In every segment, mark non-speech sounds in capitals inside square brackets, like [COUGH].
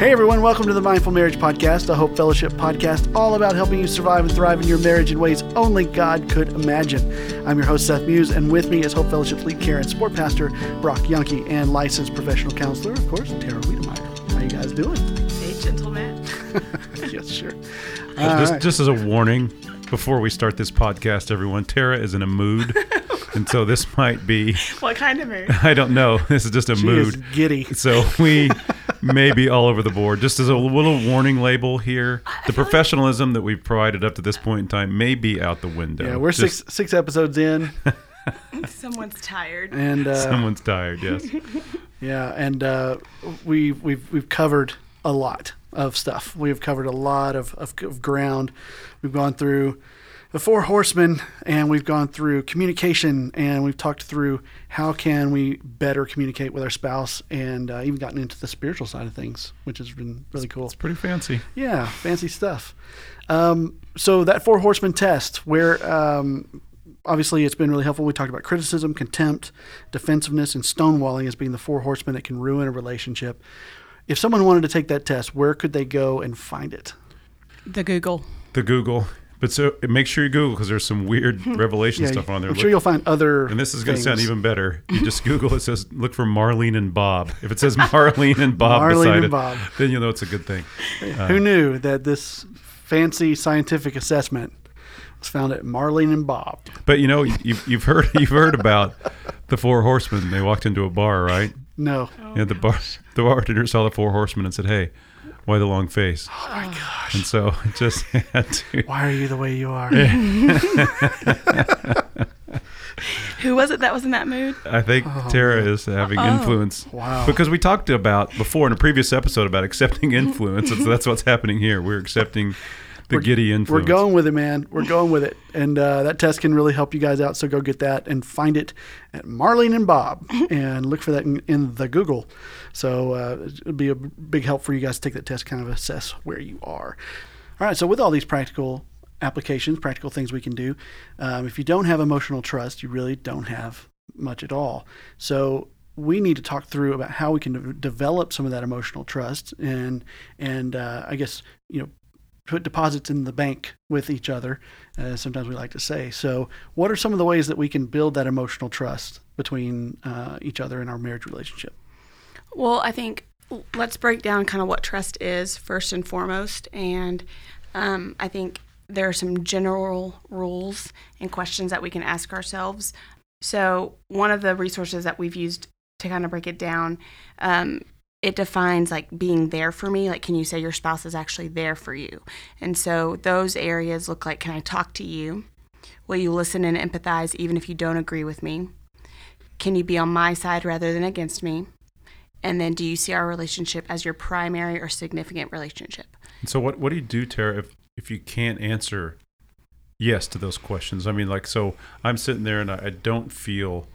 Hey everyone, welcome to the Mindful Marriage Podcast, a Hope Fellowship podcast all about helping you survive and thrive in your marriage in ways only God could imagine. I'm your host, Seth Muse, and with me is Hope Fellowship's lead care and sport pastor, Brock Youngke, and licensed professional counselor, of course, Tara Wiedemeyer. How you guys doing? Hey, gentlemen. [LAUGHS] yes, sure. Uh, just, right. just as a warning, before we start this podcast, everyone, Tara is in a mood. [LAUGHS] and so this might be, [LAUGHS] What kind of mood? [LAUGHS] I don't know, this is just a She is mood. giddy. So we may be all over the board. Just as a little warning label here, the professionalism that we've provided up to this point in time may be out the window. Yeah, we're Just six six episodes in, [LAUGHS] Someone's tired. and uh, Someone's tired, yes. Yeah, and uh, we we've we've covered a lot of stuff. We have covered a lot of, of, of ground. We've gone through the four horsemen, and we've gone through communication, and we've talked through how can we better communicate with our spouse, and uh, even gotten into the spiritual side of things, which has been really cool. It's pretty fancy. Yeah, fancy stuff. Um, so that four horsemen test, where um, obviously it's been really helpful. We talked about criticism, contempt, defensiveness, and stonewalling as being the four horsemen that can ruin a relationship. If someone wanted to take that test, where could they go and find it? The Google. The Google. But so make sure you Google because there's some weird [LAUGHS] revelation stuff on there. I'm Look- sure you'll find other. And this is going to sound even better. You [LAUGHS] just Google it says look for Marlene and Bob. If it says Marlene and Bob Marlene beside and it, Bob. then you'll know it's a good thing. [LAUGHS] Who uh, knew that this fancy scientific assessment was found at Marlene and Bob? But you know, you've, you've heard you've heard about the four horsemen. They walked into a bar, right? No. Yeah, the bar the bartender saw the four horsemen and said, "Hey, why the long face?" Oh my gosh. And so [LAUGHS] it just had to. Why are you the way you are? [LAUGHS] Who was it that was in that mood? I think oh, Tara is having oh. influence. Oh, Wow. Because we talked about before in a previous episode about accepting [LAUGHS] influence. and so that's what's happening here. We're accepting the giddy influence. We're going with it, man. We're going with it. And uh, that test can really help you guys out. So go get that and find it at Marlene and Bob [LAUGHS] and look for that in, in the Google. So uh, it'll be a big help for you guys to take that test, kind of assess where you are. All right. So with all these practical applications, practical things we can do, um, if you don't have emotional trust, you really don't have much at all. So we need to talk through about how we can de- develop some of that emotional trust and and uh, I guess you know put deposits in the bank with each other, as sometimes we like to say. So, what are some of the ways that we can build that emotional trust between uh, each other in our marriage relationship? Well, I think let's break down kind of what trust is first and foremost. And um, I think there are some general rules and questions that we can ask ourselves. So, one of the resources that we've used to kind of break it down, um, it defines like being there for me. Like, can you say your spouse is actually there for you? And so, those areas look like can I talk to you? Will you listen and empathize even if you don't agree with me? Can you be on my side rather than against me? And then, do you see our relationship as your primary or significant relationship? And so what what do you do, Tara, if if you can't answer yes to those questions? I mean, like, so I'm sitting there and I, I don't feel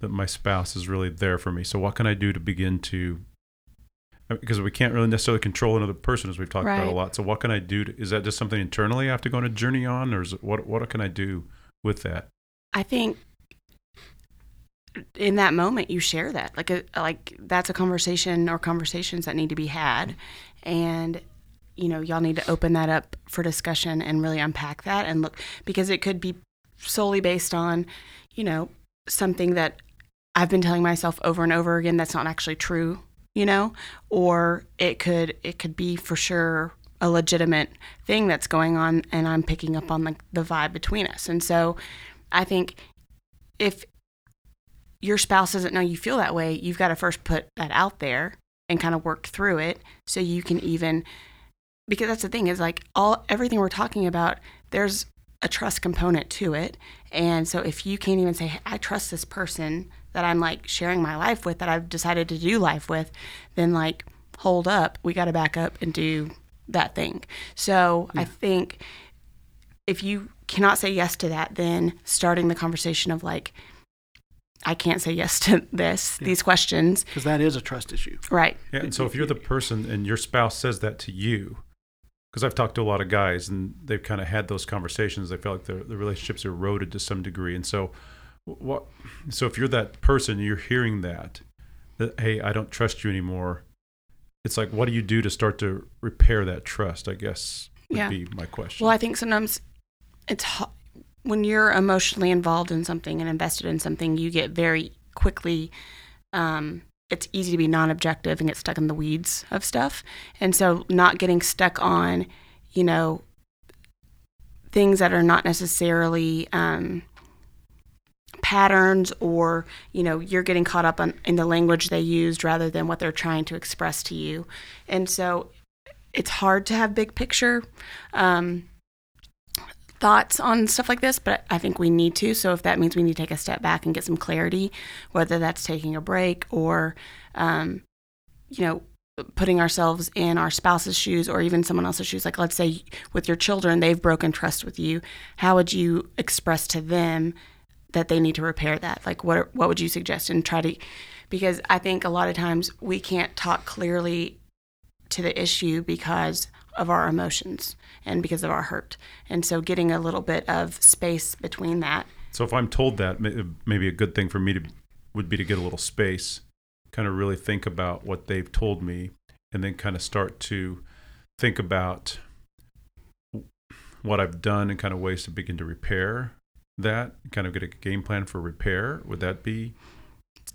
that my spouse is really there for me. So what can I do to begin to? Because we can't really necessarily control another person, as we've talked about a lot. So what can I do? To, is that just something internally I have to go on a journey on, or is it, what what can I do with that? I think in that moment you share that like a, like that's a conversation or conversations that need to be had and you know y'all need to open that up for discussion and really unpack that and look because it could be solely based on you know something that I've been telling myself over and over again that's not actually true you know or it could it could be for sure a legitimate thing that's going on and I'm picking up on the, the vibe between us and so I think if your spouse doesn't know you feel that way, you've got to first put that out there and kind of work through it so you can even because that's the thing is like all everything we're talking about there's a trust component to it. And so if you can't even say "Hey, I trust this person that I'm like sharing my life with that I've decided to do life with, then like hold up, we got to back up and do that thing. So I think if you cannot say yes to that, then starting the conversation of like, I can't say yes [LAUGHS] to this, these questions. Because that is a trust issue. Right. Yeah, and so if you're the [LAUGHS] person and your spouse says that to you, because I've talked to a lot of guys and they've kind of had those conversations, they feel like the the relationships eroded to some degree, and so what? So if you're that person, you're hearing that, that hey, I don't trust you anymore. it's like what do you do to start to repair that trust? I guess would Yeah. be my question. Well, I think sometimes it's when you're emotionally involved in something and invested in something, you get very quickly. Um, it's easy to be non-objective and get stuck in the weeds of stuff, and so not getting stuck on, you know, things that are not necessarily um, patterns or you know you're getting caught up on, in the language they used rather than what they're trying to express to you. And so it's hard to have big picture um, thoughts on stuff like this but i think we need to. So if that means we need to take a step back and get some clarity whether that's taking a break or um, you know putting ourselves in our spouse's shoes or even someone else's shoes. Like let's say with your children they've broken trust with you. How would you express to them that they need to repair that? Like what what would you suggest and try to because i think a lot of times we can't talk clearly to the issue because of our emotions and because of our hurt. And so getting a little bit of space between that. So if I'm told that, maybe a good thing for me to would be to get a little space, kind of really think about what they've told me, and then kind of start to think about what I've done and kind of ways to begin to repair that. Kind of get a game plan for repair. Would that be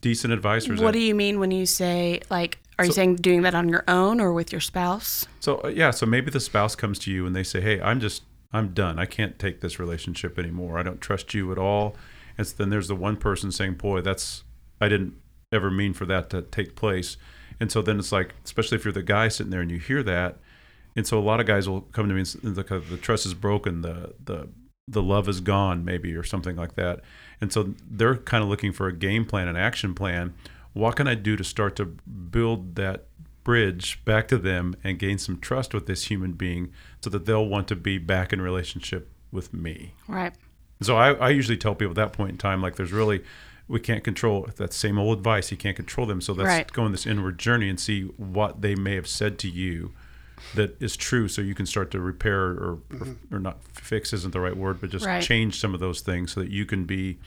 decent advice, what that do you mean when you say like are you saying doing that on your own or with your spouse So uh, yeah, so maybe the spouse comes to you and they say, "Hey, I'm just I'm done. I can't take this relationship anymore. I don't trust you at all." And so then there's the one person saying, "Boy, that's I didn't ever mean for that to take place." And so then it's like, especially if you're the guy sitting there and you hear that, and so a lot of guys will come to me and and the, the trust is broken, the the the love is gone, maybe or something like that. And so they're kind of looking for a game plan, an action plan. What can I do to start to build that bridge back to them and gain some trust with this human being so that they'll want to be back in relationship with me. right So I, I usually tell people at that point in time, like there's really, we can't control that same old advice. You can't control them. So let's Right. go on this inward journey and see what they may have said to you that is true so you can start to repair or, or, mm-hmm. or not fix isn't the right word, but just Right. change some of those things so that you can be,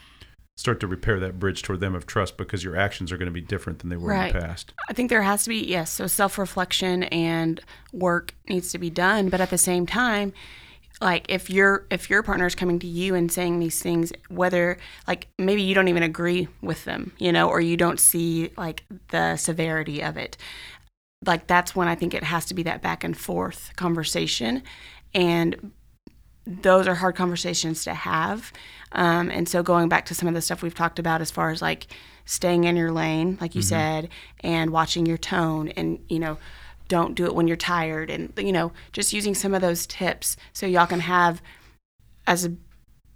start to repair that bridge toward them of trust because your actions are going to be different than they were Right. in the past. I think there has to be yes, so self-reflection and work needs to be done, but at the same time, like if your if your partner is coming to you and saying these things whether like maybe you don't even agree with them, you know, or you don't see like the severity of it. Like that's when I think it has to be that back and forth conversation and those are hard conversations to have. Um, and so going back to some of the stuff we've talked about as far as like staying in your lane, like you said, and watching your tone and, you know, don't do it when you're tired and, you know, just using some of those tips so y'all can have as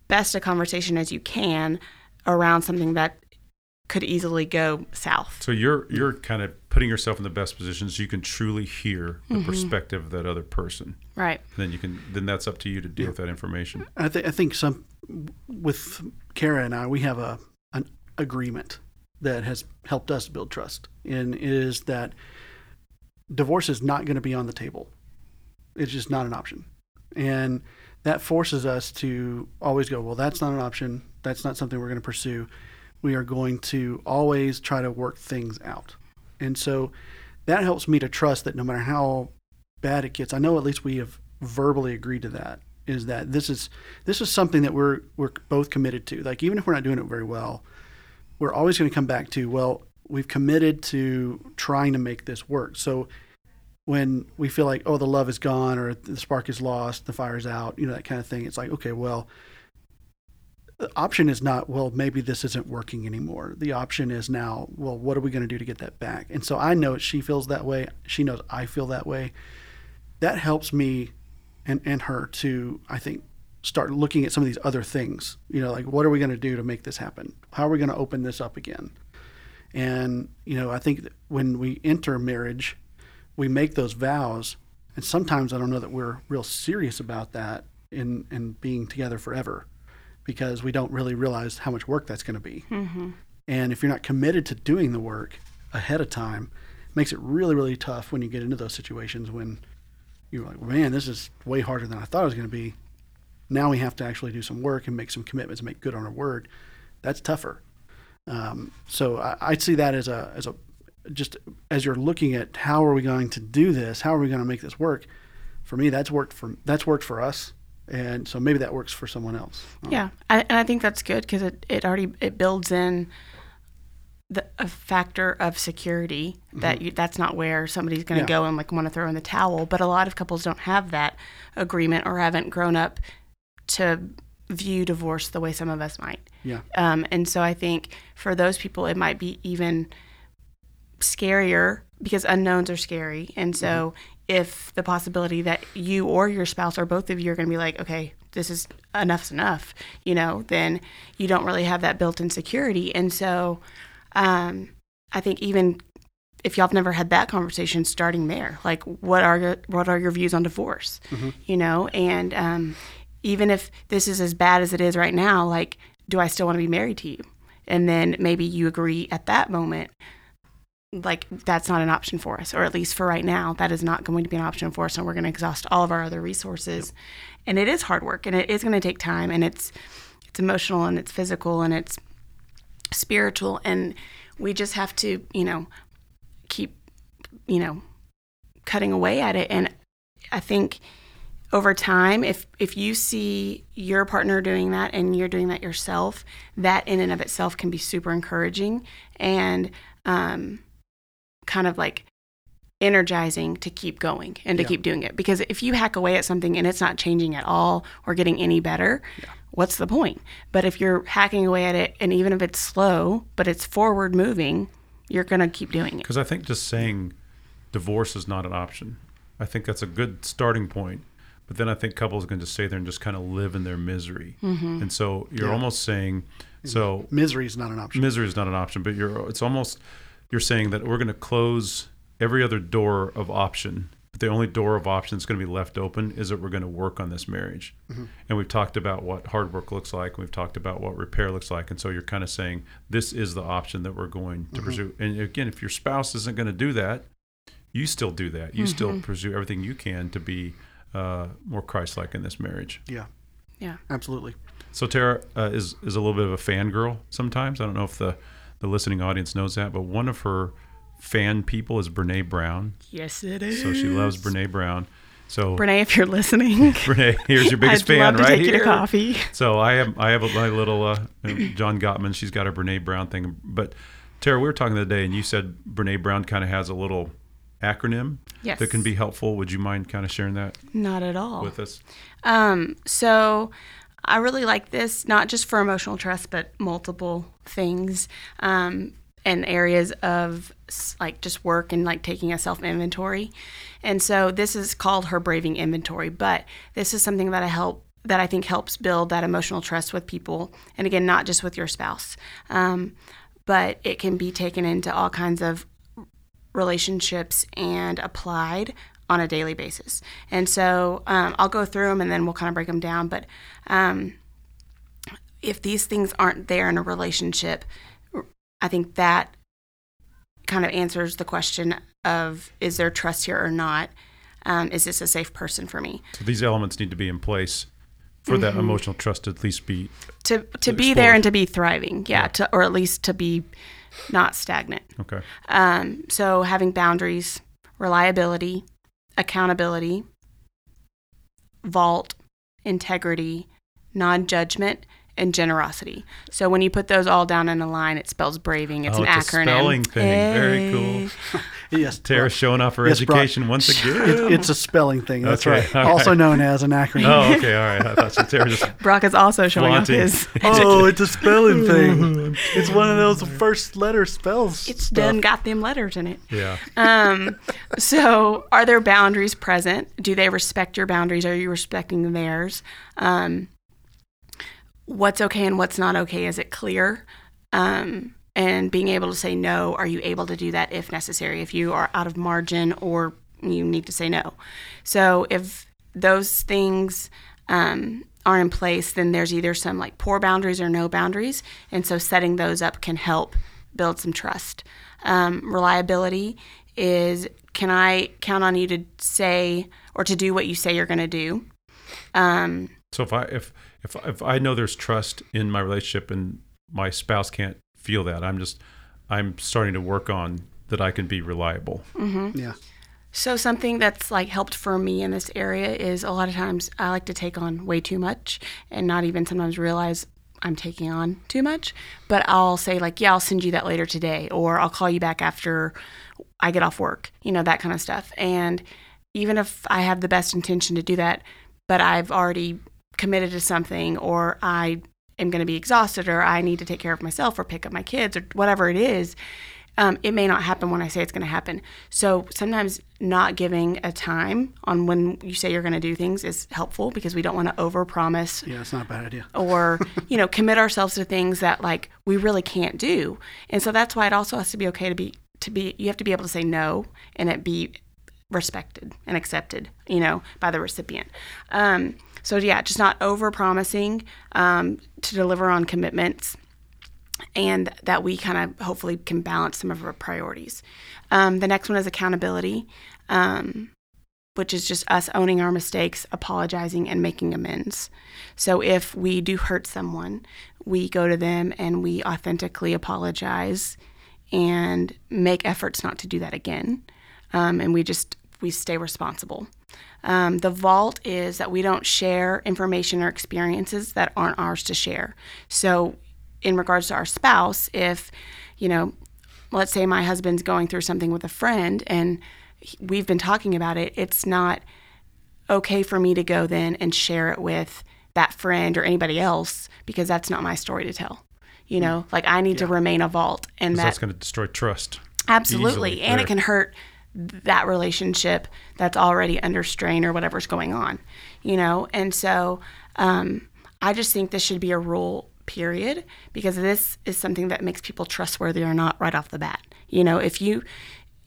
best a conversation as you can around something that could easily go south. So you're you're kind of putting yourself in the best position so you can truly hear the Mm-hmm. perspective of that other person. Right. Then you can then that's up to you to deal with that information. I think I think some with Kara and I, we have a an agreement that has helped us build trust, and is that divorce is not going to be on the table. It's just not an option, and that forces us to always go. Well, that's not an option. That's not something we're going to pursue. We are going to always try to work things out, and so that helps me to trust that no matter how bad it gets, I know at least we have verbally agreed to that. Is that this is this is something that we're we're both committed to. Like even if we're not doing it very well, we're always going to come back to well, we've committed to trying to make this work. So when we feel like oh the love is gone or the spark is lost, the fire's out, you know that kind of thing, it's like okay, well, the option is not well maybe this isn't working anymore. The option is now well what are we going to do to get that back? And so I know she feels that way. She knows I feel that way. That helps me and, and her to, I think, start looking at some of these other things. You know, like what are we going to do to make this happen? How are we going to open this up again? And, you know, I think when we enter marriage, we make those vows. And sometimes I don't know that we're real serious about that in, in being together forever because we don't really realize how much work that's going to be. And if you're not committed to doing the work ahead of time, it makes it really, really tough when you get into those situations when you're like, man, this is way harder than I thought it was going to be. Now we have to actually do some work and make some commitments, and make good on our word. That's tougher. Um, so I, I'd see that as a as a just as you're looking at how are we going to do this, how are we going to make this work? For me, that's worked for that's worked for us, and so maybe that works for someone else. Yeah, I, and I think that's good because it, it already it builds in the a factor of security that you, that's not where somebody's going to Yeah. go and like want to throw in the towel. But a lot of couples don't have that agreement or haven't grown up to view divorce the way some of us might. Yeah. Um, and so I think for those people, it might be even scarier because unknowns are scary. And so if the possibility that you or your spouse or both of you are going to be like, okay, this is enough's enough, you know, then you don't really have that built in security. And so um, I think even if y'all have never had that conversation, starting there, like what are your what are your views on divorce, you know, and um, even if this is as bad as it is right now, like, do I still want to be married to you? And then maybe you agree at that moment, like that's not an option for us, or at least for right now, that is not going to be an option for us, and we're going to exhaust all of our other resources. And it is hard work, and it is going to take time, and it's it's emotional, and it's physical, and it's spiritual, and we just have to, you know, keep, you know, cutting away at it. And I think over time, if if you see your partner doing that and you're doing that yourself, that in and of itself can be super encouraging and um, kind of like energizing to keep going and to Yeah. keep doing it. Because if you hack away at something and it's not changing at all or getting any better, what's the point? But if you're hacking away at it and even if it's slow, but it's forward moving, you're going to keep doing it. Because I think just saying divorce is not an option. I think that's a good starting point. But then I think couples can just stay there and just kind of live in their misery. Mm-hmm. And so you're Yeah. almost saying, so Misery is not an option. misery is not an option, but you're it's almost you're saying that we're going to close every other door of option. But the only door of option that's going to be left open is that we're going to work on this marriage. And we've talked about what hard work looks like. We've talked about what repair looks like. And so you're kind of saying this is the option that we're going to pursue. And again, if your spouse isn't going to do that, you still do that. You still pursue everything you can to be uh, more Christ-like in this marriage. yeah, Yeah. absolutely. So Tara uh, is is a little bit of a fangirl sometimes. I don't know if the the listening audience knows that, but one of her fan people is Brene Brown. Yes, it is. So she loves Brene Brown. So Brene, if you're listening, [LAUGHS] Brene, here's your [LAUGHS] biggest I'd fan love to right take here. you to coffee. So I have I have a, my little uh, John Gottman. She's got a Brene Brown thing. But Tara, we were talking the other day, and you said Brene Brown kind of has a little acronym Yes. that can be helpful. Would you mind kind of sharing that Not at all. with us? Um, so I really like this, not just for emotional trust, but multiple things um, and areas of like just work and like taking a self inventory. And so this is called her braving inventory, but this is something that I help that I think helps build that emotional trust with people, and again, not just with your spouse, um, but it can be taken into all kinds of relationships and applied on a daily basis. And so um, I'll go through them and then we'll kind of break them down. But um, if these things aren't there in a relationship, I think that kind of answers the question of is there trust here or not? Um, is this a safe person for me? So these elements need to be in place for that emotional trust to at least be To to be there and to be thriving, yeah, To, or at least to be not stagnant. okay. Um, so having boundaries, reliability, accountability, vault, integrity, non-judgment, and generosity. So when you put those all down in a line, it spells braving. It's Oh, an it's a acronym. spelling thing. Very cool. Eh. [LAUGHS] Yes, Tara's showing off her Yes, Brock. education once again. It, it's a spelling thing. That's Okay, right. all Also right. known as an acronym. Oh, okay, all right. I thought so Tara just Brock is also showing off his. [LAUGHS] [LAUGHS] Oh, it's a spelling [LAUGHS] thing. It's one of those first letter spells. It's stuff. done got them letters in it. yeah. Um, so, are there boundaries present? Do they respect your boundaries? Are you respecting theirs? Um, what's okay and what's not okay? Is it clear? Um, and being able to say no, are you able to do that if necessary? If you are out of margin or you need to say no. So, if those things um, are in place, then there's either some like poor boundaries or no boundaries. And so, setting those up can help build some trust. Um, reliability is can I count on you to say or to do what you say you're going to do? Um, So if I if if if I know there's trust in my relationship and my spouse can't feel that, I'm just I'm starting to work on that I can be reliable. Mm-hmm. Yeah. So something that's like helped for me in this area is a lot of times I like to take on way too much and not even sometimes realize I'm taking on too much. But I'll say like, yeah, I'll send you that later today, or I'll call you back after I get off work. You know that kind of stuff. And even if I have the best intention to do that, but I've already committed to something, or I am going to be exhausted, or I need to take care of myself, or pick up my kids, or whatever it is um, it may not happen when I say it's going to happen. So sometimes not giving a time on when you say you're going to do things is helpful because we don't want to overpromise Yeah, it's not a bad idea. or [LAUGHS] you know commit ourselves to things that like we really can't do. And so that's why it also has to be okay to be to be you have to be able to say no and it be respected and accepted, you know, by the recipient. Um, so yeah, just not over promising um, to deliver on commitments and that we kind of hopefully can balance some of our priorities. Um, the next one is accountability, um, which is just us owning our mistakes, apologizing, and making amends. So if we do hurt someone, we go to them and we authentically apologize and make efforts not to do that again. Um, and we just we stay responsible. Um, the vault is that we don't share information or experiences that aren't ours to share. So in regards to our spouse, if, you know, let's say my husband's going through something with a friend and we've been talking about it, it's not okay for me to go then and share it with that friend or anybody else because that's not my story to tell. You know, like I need to remain a vault and that that's going to destroy trust. Absolutely. and there. it can hurt that relationship that's already under strain or whatever's going on, you know? And so um, I just think this should be a rule, period, because this is something that makes people trustworthy or not right off the bat. You know, if you,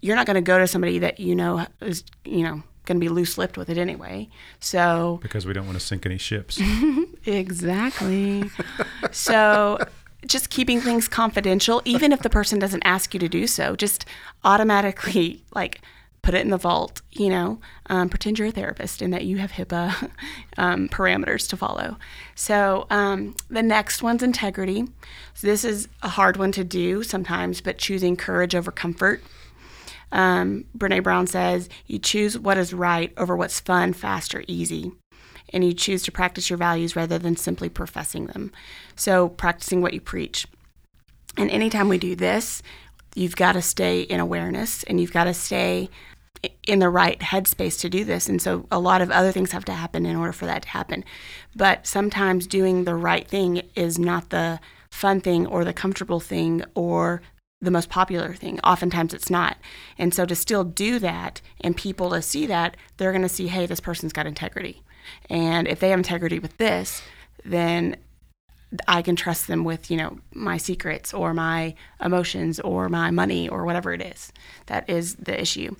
you're not going to go to somebody that you know is, you know, going to be loose lipped with it anyway. So because we don't want to sink any ships. [LAUGHS] Exactly. [LAUGHS] so just keeping things confidential, even if the person doesn't ask you to do so, just automatically [LAUGHS] like put it in the vault, you know, um, pretend you're a therapist and that you have HIPAA [LAUGHS] um, parameters to follow. So um, the next one's integrity. So this is a hard one to do sometimes, but choosing courage over comfort. Um, Brene Brown says, You choose what is right over what's fun, fast, or easy. And you choose to practice your values rather than simply professing them. So, practicing what you preach. And anytime we do this, you've got to stay in awareness and you've got to stay in the right headspace to do this. And so, a lot of other things have to happen in order for that to happen. But sometimes doing the right thing is not the fun thing or the comfortable thing or the most popular thing. Oftentimes it's not. And so to still do that and people to see that, they're going to see, hey, this person's got integrity. And if they have integrity with this, then I can trust them with, you know, my secrets or my emotions or my money or whatever it is. That is the issue.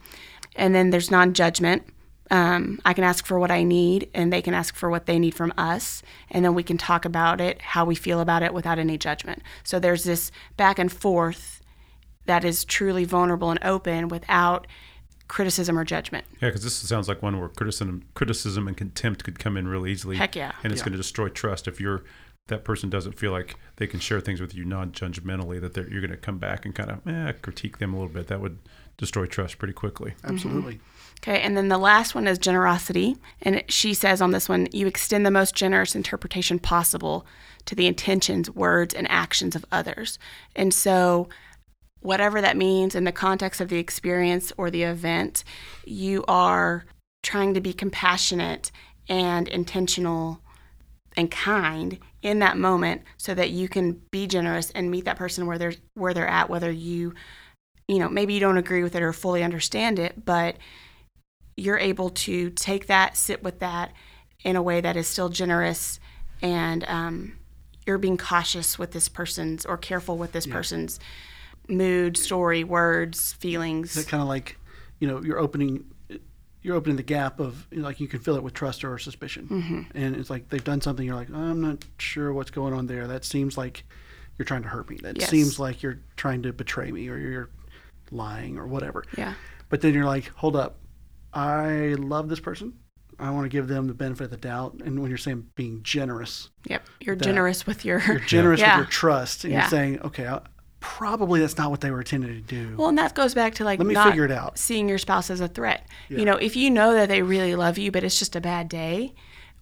And then there's non judgment. Um, I can ask for what I need, and they can ask for what they need from us, and then we can talk about it, how we feel about it, without any judgment. So there's this back and forth that is truly vulnerable and open without criticism or judgment. Yeah, because this sounds like one where criticism, criticism and contempt could come in real easily. Heck yeah. and it's Yeah. going to destroy trust if you're that person doesn't feel like they can share things with you non-judgmentally. That they're, you're going to come back and kind of eh, critique them a little bit. That would destroy trust pretty quickly. Absolutely. Okay, and then the last one is generosity. And she says on this one, you extend the most generous interpretation possible to the intentions, words, and actions of others. And so, whatever that means in the context of the experience or the event, you are trying to be compassionate and intentional and kind in that moment so that you can be generous and meet that person where they're where they're at whether you you know maybe you don't agree with it or fully understand it but you're able to take that sit with that in a way that is still generous and um, you're being cautious with this person's or careful with this person's mood story words feelings Is it kind of like, you know, you're opening, you're opening the gap of you know, like you can fill it with trust or suspicion, Mm-hmm. and it's like they've done something. You're like, I'm not sure what's going on there. That seems like you're trying to hurt me. That Yes. seems like you're trying to betray me or you're lying or whatever. yeah But then you're like, hold up, I love this person. I want to give them the benefit of the doubt. And when you're saying being generous, yep you're generous with your you're generous [LAUGHS] Yeah. with your trust, and Yeah. you're saying, okay, probably that's not what they were intended to do. Well, and that goes back to like Let me not figure it out. seeing your spouse as a threat. Yeah. You know, if you know that they really love you, but it's just a bad day,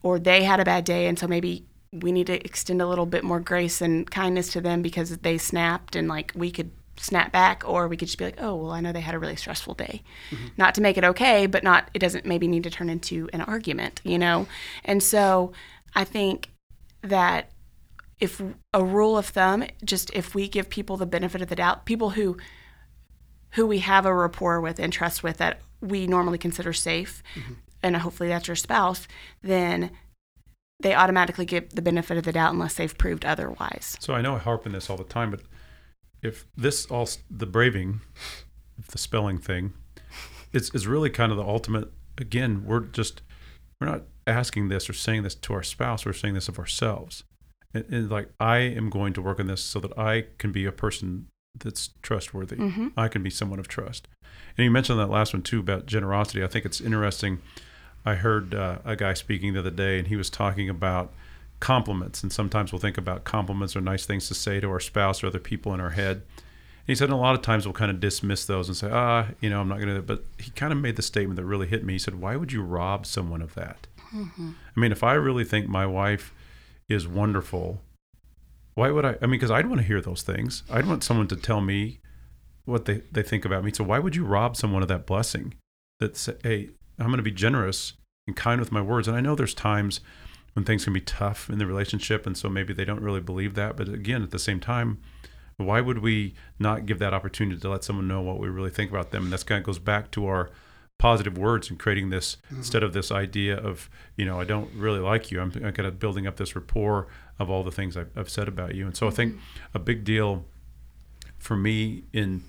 or they had a bad day, and so maybe we need to extend a little bit more grace and kindness to them because they snapped, and like we could snap back, or we could just be like, oh, well, I know they had a really stressful day. Mm-hmm. Not to make it okay, but not it doesn't maybe need to turn into an argument, you know. And so I think that if a rule of thumb, just if we give people the benefit of the doubt, people who who we have a rapport with and trust with that we normally consider safe, mm-hmm. and hopefully that's your spouse, then they automatically get the benefit of the doubt unless they've proved otherwise. So I know I harp on this all the time, but if this all the braving, if the spelling thing, is is really kind of the ultimate. Again, we're just we're not asking this or saying this to our spouse. We're saying this of ourselves. And, and like I am going to work on this so that I can be a person that's trustworthy. I can be someone of trust. And you mentioned that last one too about generosity. I think it's interesting. I heard uh, a guy speaking the other day, and he was talking about compliments. And sometimes we'll think about compliments or nice things to say to our spouse or other people in our head. And he said a lot of times we'll kind of dismiss those and say, ah, you know, I'm not going to. But he kind of made the statement that really hit me. He said, why would you rob someone of that? I mean, if I really think my wife is wonderful, why would I? I mean, because I'd want to hear those things. I'd want someone to tell me what they, they think about me. So why would you rob someone of that blessing? That say, hey, I'm going to be generous and kind with my words. And I know there's times when things can be tough in the relationship, and so maybe they don't really believe that. But again, at the same time, why would we not give that opportunity to let someone know what we really think about them? And that's kind of goes back to our positive words and creating this mm-hmm. instead of this idea of you know I don't really like you. I'm, I'm kind of building up this rapport of all the things I've, I've said about you. And so I think mm-hmm. a big deal for me in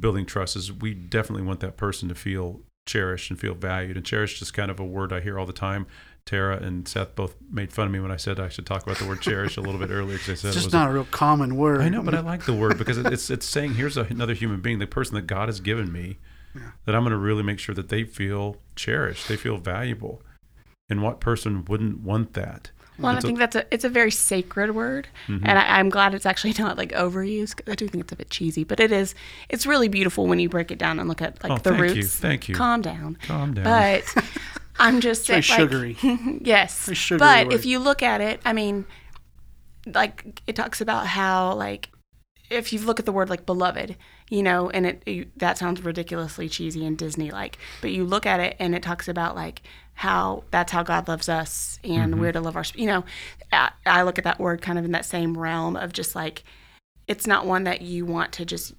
building trust is we definitely want that person to feel cherished and feel valued. And cherished is kind of a word I hear all the time. Tara and Seth both made fun of me when I said I should talk about the word cherish a little bit earlier because I said It's it just was not a real common word. I know, but I like the word because it's it's saying here's a, another human being, the person that God has given me, that I'm going to really make sure that they feel cherished, they feel valuable, and what person wouldn't want that? Well, and I It's a- think that's a it's a very sacred word, mm-hmm. and I, I'm glad it's actually [LAUGHS] not like overused. 'cause I do think it's a bit cheesy, but it is. It's really beautiful when you break it down and look at like Oh, the thank roots. you, thank you. Calm down. Calm down. But [LAUGHS] I'm just Very saying, like, sugary. [LAUGHS] yes. Very sugary but word. if you look at it, I mean, like it talks about how like if you look at the word like beloved, you know, and it, you, that sounds ridiculously cheesy and Disney like, but you look at it and it talks about like how that's how God loves us and we're to love our, you know, I, I look at that word kind of in that same realm of just like, it's not one that you want to just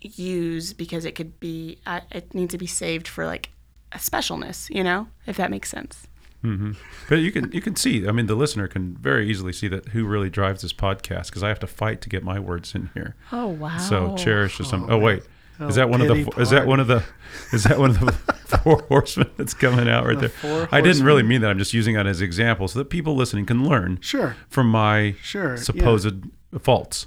use because it could be, uh, it needs to be saved for like a specialness, you know, if that makes sense. Hmm But you can you can see. I mean, the listener can very easily see that who really drives this podcast because I have to fight to get my words in here. Oh, wow. So cherish is some. Oh, Oh wait, is Oh, that one of the? pity Is that one of the? Is that one of the [LAUGHS] four horsemen that's coming out right The there? four I didn't really mean that. I'm just using that as an example so that people listening can learn Sure. from my Sure, yeah. supposed faults.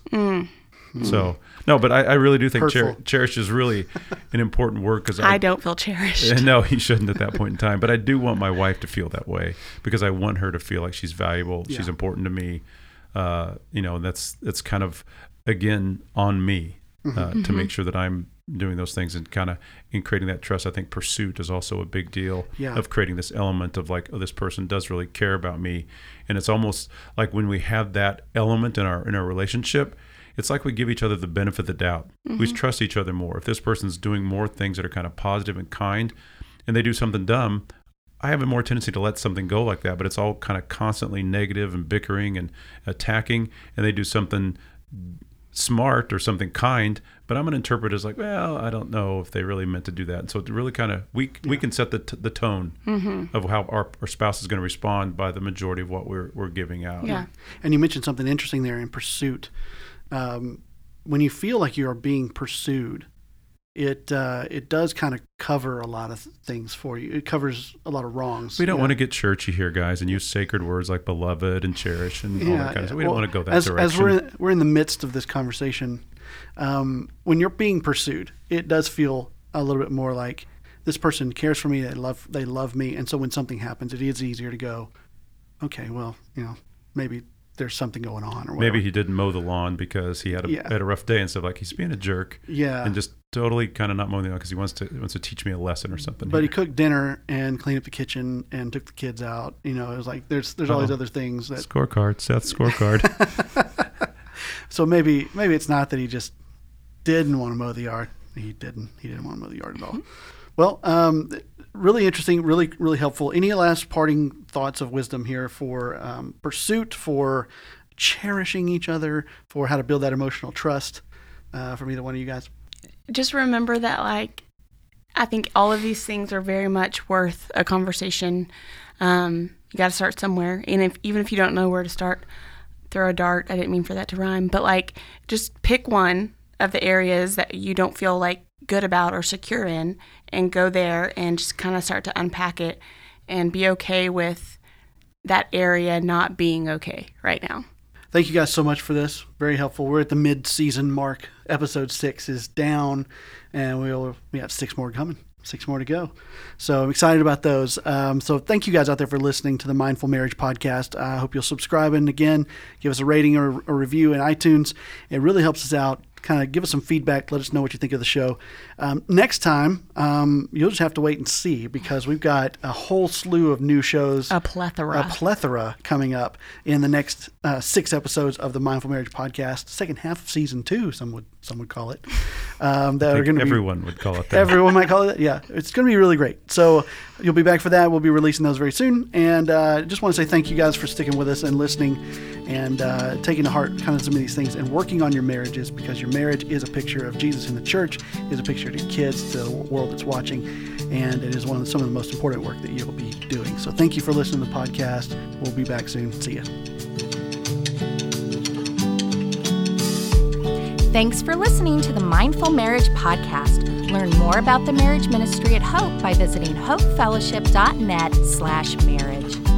So no, but I, I really do think cher- cherish is really an important word because I don't feel cherished. [LAUGHS] no, he shouldn't at that point in time. But I do want my wife to feel that way because I want her to feel like she's valuable, she's important to me. Uh, you know, and that's that's kind of again on me uh, to make sure that I'm doing those things and kind of in creating that trust. I think pursuit is also a big deal Yeah. of creating this element of like, oh, this person does really care about me, and it's almost like when we have that element in our in our relationship. It's like we give each other the benefit of the doubt. We mm-hmm. trust each other more. If this person's doing more things that are kind of positive and kind, and they do something dumb, I have a more tendency to let something go like that, but it's all kind of constantly negative and bickering and attacking, and they do something smart or something kind, but I'm going to interpret it as like, well, I don't know if they really meant to do that. And so it really kind of we we can set the t- the tone mm-hmm. of how our, our spouse is going to respond by the majority of what we're we're giving out. yeah. And you mentioned something interesting there in pursuit. Um, when you feel like you are being pursued, it uh, it does kind of cover a lot of things for you. It covers a lot of wrongs. We don't Yeah. want to get churchy here, guys, and use sacred words like beloved and cherish and all that kind of stuff. We well, don't want to go that as, direction. As we're in, we're in the midst of this conversation, um, when you're being pursued, it does feel a little bit more like this person cares for me. They love they love me, and so when something happens, it is easier to go, okay, well, you know, maybe there's something going on or whatever. Maybe he didn't mow the lawn because he had a Yeah. had a rough day and stuff. Like he's being a jerk yeah. and just totally kind of not mowing the lawn because he wants to he wants to teach me a lesson or something. but he cooked dinner and cleaned up the kitchen and took the kids out. You know, it was like there's there's all these other things that scorecard, Seth scorecard. [LAUGHS] So maybe maybe it's not that he just didn't want to mow the yard. He didn't. He didn't want to mow the yard at all. Well, um, really interesting, really really helpful. Any last parting thoughts of wisdom here for um, pursuit, for cherishing each other, for how to build that emotional trust uh, from either one of you guys? just remember that like i think all of these things are very much worth a conversation um, you got to start somewhere and if even if you don't know where to start throw a dart i didn't mean for that to rhyme but like just pick one of the areas that you don't feel like good about or secure in and go there and just kind of start to unpack it and be okay with that area not being okay right now Thank you guys so much for this. Very helpful. We're at the mid-season mark. Episode six is down, and we'll we have six more coming. Six more to go. So I'm excited about those. Um, so thank you guys out there for listening to the Mindful Marriage podcast. I hope you'll subscribe and again give us a rating or a review in iTunes. It really helps us out. Kind of give us some feedback. Let us know what you think of the show. Um, next time, um, you'll just have to wait and see because we've got a whole slew of new shows a plethora a plethora coming up in the next uh, six episodes of the Mindful Marriage podcast, second half of season two. Some would some would call it. Um, that I are going to be everyone would call it that. everyone might call it that. Yeah, it's going to be really great. So you'll be back for that. We'll be releasing those very soon. And uh, just want to say thank you guys for sticking with us and listening and uh, taking to heart kind of some of these things and working on your marriages because your marriage is a picture of Jesus in the church, is a picture to kids, to the world that's watching, and it is one of the, some of the most important work that you'll be doing. So thank you for listening to the podcast. We'll be back soon. See ya. Thanks for listening to the Mindful Marriage Podcast. Learn more about the marriage ministry at Hope by visiting hopefellowship.net slash marriage.